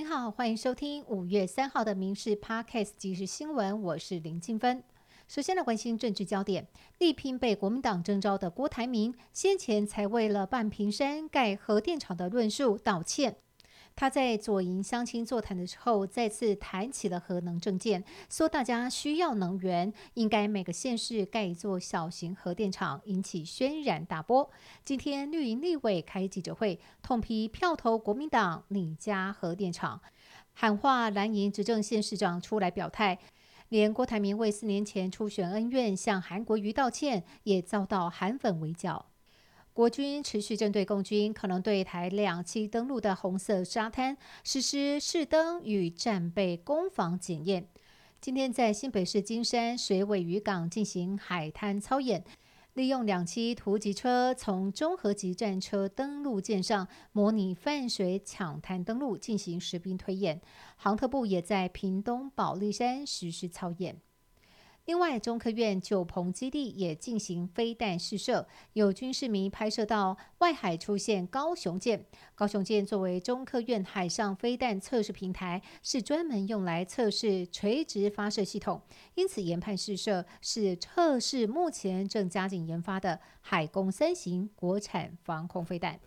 您好，欢迎收听五月三号的《民事 Podcast》即时新闻，我是林静芬。首先来关心政治焦点，力拼被国民党征召的郭台铭，先前才为了半屏山盖核电厂的论述道歉。他在左营相亲座谈的时候，再次谈起了核能政见，说大家需要能源，应该每个县市盖一座小型核电厂，引起轩然大波。今天绿营立委开记者会，痛批票投国民党，你家核电厂，喊话蓝营执政县市长出来表态。连郭台铭为四年前初选恩怨向韩国瑜道歉，也遭到韩粉围剿。国军持续针对共军可能对台两栖登陆的红色沙滩实施试登与战备攻防检验。今天在新北市金山水尾渔港进行海滩操演，利用两栖突击车从综合级战车登陆舰上模拟泛水抢滩登陆，进行实兵推演。航特部也在屏东保利山实施操演。另外，中科院九鹏基地也进行飞弹试射，有军事迷拍摄到外海出现高雄舰。高雄舰作为中科院海上飞弹测试平台，是专门用来测试垂直发射系统，因此研判试射是测试目前正加紧研发的海攻三型国产防空飞弹。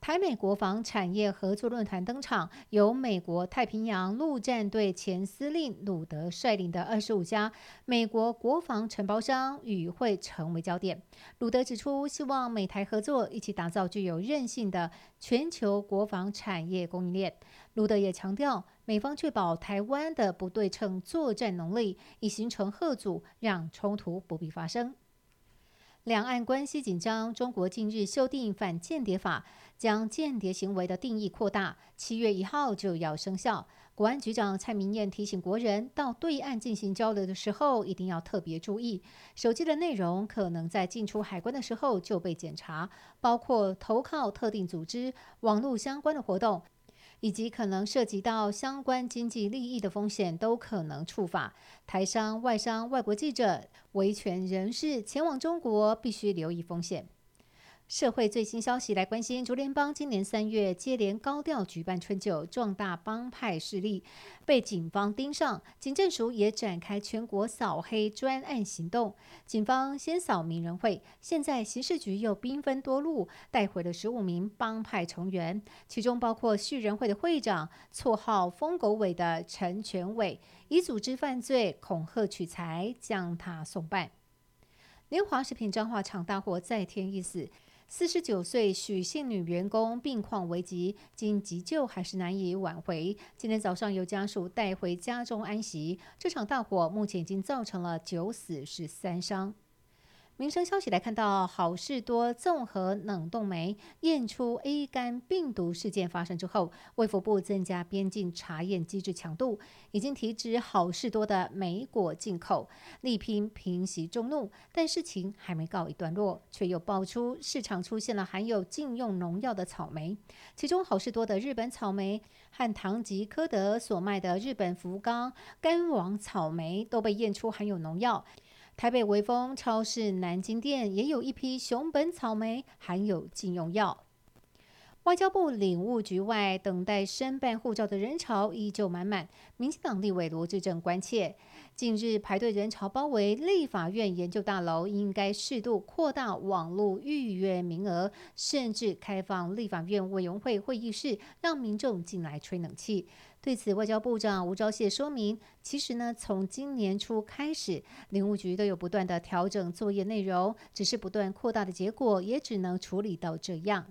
台美国防产业合作论坛登场，由美国太平洋陆战队前司令鲁德率领的二十五家美国国防承包商与会成为焦点。鲁德指出，希望美台合作一起打造具有韧性的全球国防产业供应链。鲁德也强调，美方确保台湾的不对称作战能力，以形成贺阻，让冲突不必发生。两岸关系紧张，中国近日修订反间谍法，将间谍行为的定义扩大，七月一号就要生效。国安局长蔡明燕提醒国人，到对岸进行交流的时候，一定要特别注意，手机的内容可能在进出海关的时候就被检查，包括投靠特定组织、网络相关的活动。以及可能涉及到相关经济利益的风险，都可能触发。台商、外商、外国记者、维权人士前往中国，必须留意风险。社会最新消息来关心，竹联帮今年三月接连高调举办春酒，壮大帮派势力，被警方盯上。警政署也展开全国扫黑专案行动。警方先扫名人会，现在刑事局又兵分多路，带回了十五名帮派成员，其中包括旭人会的会长，绰号“疯狗尾”的陈全伟，以组织犯罪、恐吓取财将他送办。联华食品彰化厂大火再添一死。四十九岁许姓女员工病况危急，经急救还是难以挽回。今天早上由家属带回家中安息。这场大火目前已经造成了九死十三伤。民生消息来看到，好事多综合冷冻酶验出 A 肝病毒事件发生之后，卫福部增加边境查验机制强度，已经停止好事多的莓果进口，力拼平息众怒。但事情还没告一段落，却又爆出市场出现了含有禁用农药的草莓，其中好事多的日本草莓和唐吉诃德所卖的日本福冈干王草莓都被验出含有农药。台北微风超市南京店也有一批熊本草莓含有禁用药。外交部领务局外等待申办护照的人潮依旧满满。民进党立委罗志正关切，近日排队人潮包围立法院研究大楼，应该适度扩大网络预约名额，甚至开放立法院委员会会议室，让民众进来吹冷气。对此，外交部长吴钊燮说明，其实呢，从今年初开始，领务局都有不断的调整作业内容，只是不断扩大的结果，也只能处理到这样。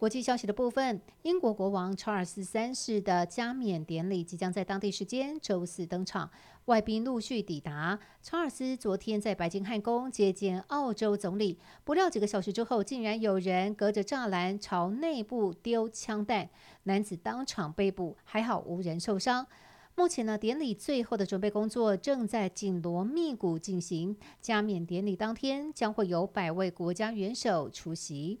国际消息的部分，英国国王查尔斯三世的加冕典礼即将在当地时间周四登场，外宾陆续抵达。查尔斯昨天在白金汉宫接见澳洲总理，不料几个小时之后，竟然有人隔着栅栏朝内部丢枪弹，男子当场被捕，还好无人受伤。目前呢，典礼最后的准备工作正在紧锣密鼓进行。加冕典礼当天将会有百位国家元首出席。